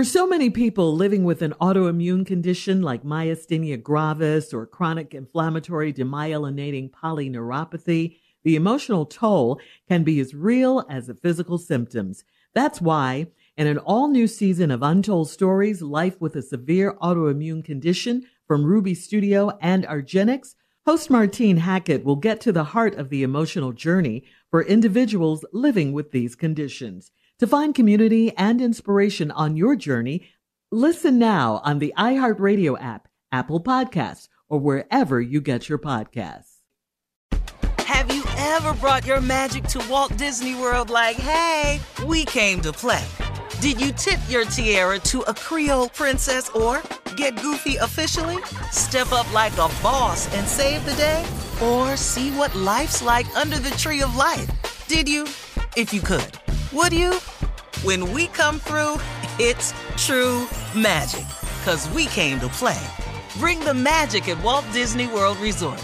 For so many people living with an autoimmune condition like myasthenia gravis or chronic inflammatory demyelinating polyneuropathy, the emotional toll can be as real as the physical symptoms. That's why, in an all new season of Untold Stories Life with a Severe Autoimmune Condition from Ruby Studio and argenx, host Martine Hackett will get to the heart of the emotional journey for individuals living with these conditions. To find community and inspiration on your journey, listen now on the iHeartRadio app, Apple Podcasts, or wherever you get your podcasts. Have you ever brought your magic to Walt Disney World like, hey, we came to play? Did you tip your tiara to a Creole princess or get goofy officially? Step up like a boss and save the day? Or see what life's like under the tree of life? Did you? If you could. Would you? When we come through, it's true magic. Cause we came to play. Bring the magic at Walt Disney World Resort.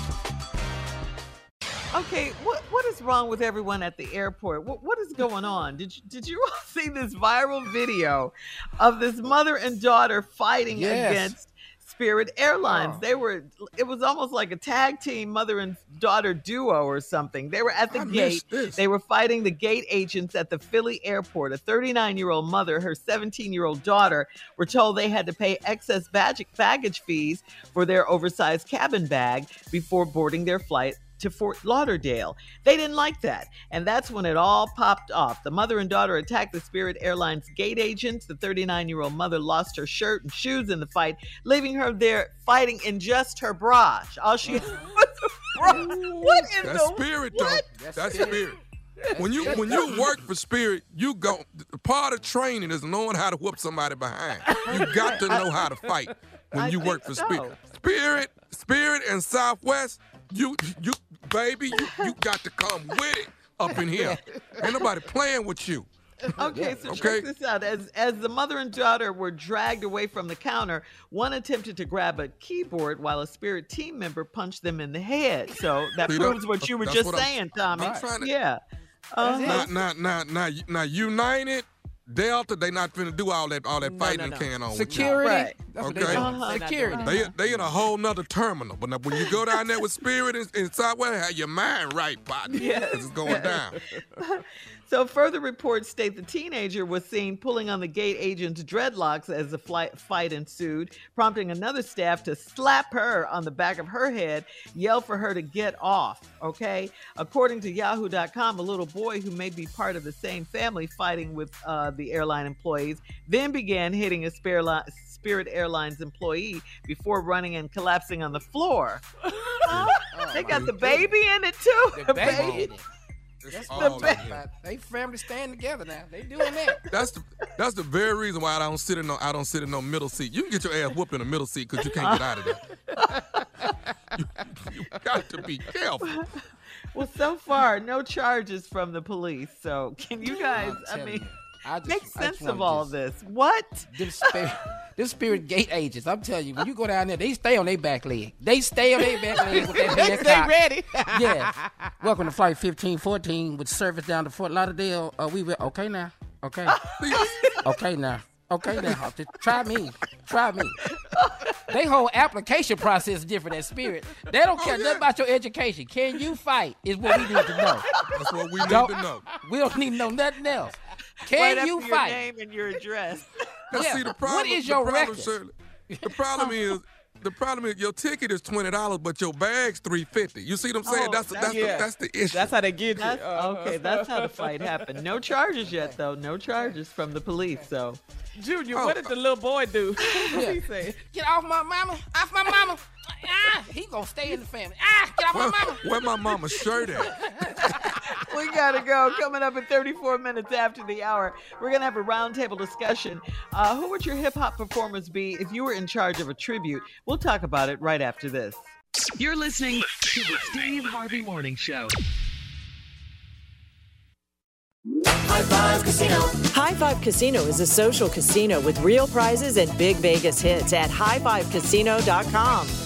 Okay, what what is wrong with everyone at the airport? What what is going on? Did you, did you all see this viral video of this mother and daughter fighting Yes. against Spirit Airlines? Oh. They were it was almost like a tag team mother and daughter duo or something. They were at the I gate. They were fighting the gate agents at the Philly airport. A 39-year-old mother, her 17-year-old daughter were told they had to pay excess baggage baggage fees for their oversized cabin bag before boarding their flight to Fort Lauderdale. They didn't like that. And that's when it all popped off. The mother and daughter attacked the Spirit Airlines gate agents. The 39 year old mother lost her shirt and shoes in the fight, leaving her there fighting in just her bra. All she had mm-hmm. was a bra. What in That's the spirit, what? though. That's spirit. When you when you work for spirit, you go. Part of training is knowing how to whoop somebody behind. You got to know how to fight when I you work for so. spirit. Spirit, spirit, and Southwest. You you baby, you, you got to come with it up in here. Ain't nobody playing with you. Okay, so Okay. check this out. As as the mother and daughter were dragged away from the counter, one attempted to grab a keyboard while a spirit team member punched them in the head. So that See, that- proves what you were just what I'm- saying, Tommy. I'm trying to- yeah. Uh-huh. Now, now, now, now, now, United, Delta, they not finna do all that, all that No, fighting no, and no. carrying on. with you. Security. Right. That's what Okay. they doing. Uh-huh. Security. They they in a whole nother terminal. But now when you go down there with Spirit and, and Southwest, have your mind right, partner. Yes. It's going down. So further reports state the teenager was seen pulling on the gate agent's dreadlocks as the flight fight ensued, prompting another staff to slap her on the back of her head, yell for her to get off. Okay, according to Yahoo.com, a little boy who may be part of the same family fighting with uh, the airline employees then began hitting a spare li- Spirit Airlines employee before running and collapsing on the floor. they got the baby in it too. The baby in That's all what I'm in talking here. about. They family stand together now. They doing that. That's the that's the very reason why I don't sit in no I don't sit in no middle seat. You can get your ass whooped in the middle seat because you can't get out of there. you, you got to be careful. Well, so far, no charges from the police. So, can you guys, I'm I telling mean, you, I just, make I just sense of all just- this? What? Them spirit, them spirit gate agents. I'm telling you, when you go down there, they stay on their back leg. They stay on their back leg with that They big stay cock. ready. yeah. Welcome to Flight 1514 with service down to Fort Lauderdale. Uh, we will. Okay now. Okay. okay now. Okay now. Just try me. Try me. They whole application process is different at Spirit. They don't care nothing about your education. Can you fight? Is what we need to know. That's what we need Don't- to know. We don't need to know nothing else. Can right you after your fight? name and your address. Now, Yeah. see, the problem, What is the your problem, record? Shirley, the problem is, the problem is your ticket is twenty dollars, but your bag's three fifty. You see what I'm saying? Oh, that's that's yeah. the, that's the issue. That's how they get you. That's, Uh, okay, that's how the fight happened. No charges yet, though. No charges from the police. So Junior, Oh, what did the little boy do? what he say? Get off my mama. Off my mama. Ah, he gonna stay in the family. Ah, get off where, my mama. where my mama's shirt at? We gotta go. Coming up in 34 minutes after the hour, we're gonna have a roundtable discussion. Uh, who would your hip hop performers be if you were in charge of a tribute? We'll talk about it right after this. You're listening to the Steve Harvey Morning Show. High Five Casino is a social casino with real prizes and big Vegas hits at highfivecasino.com.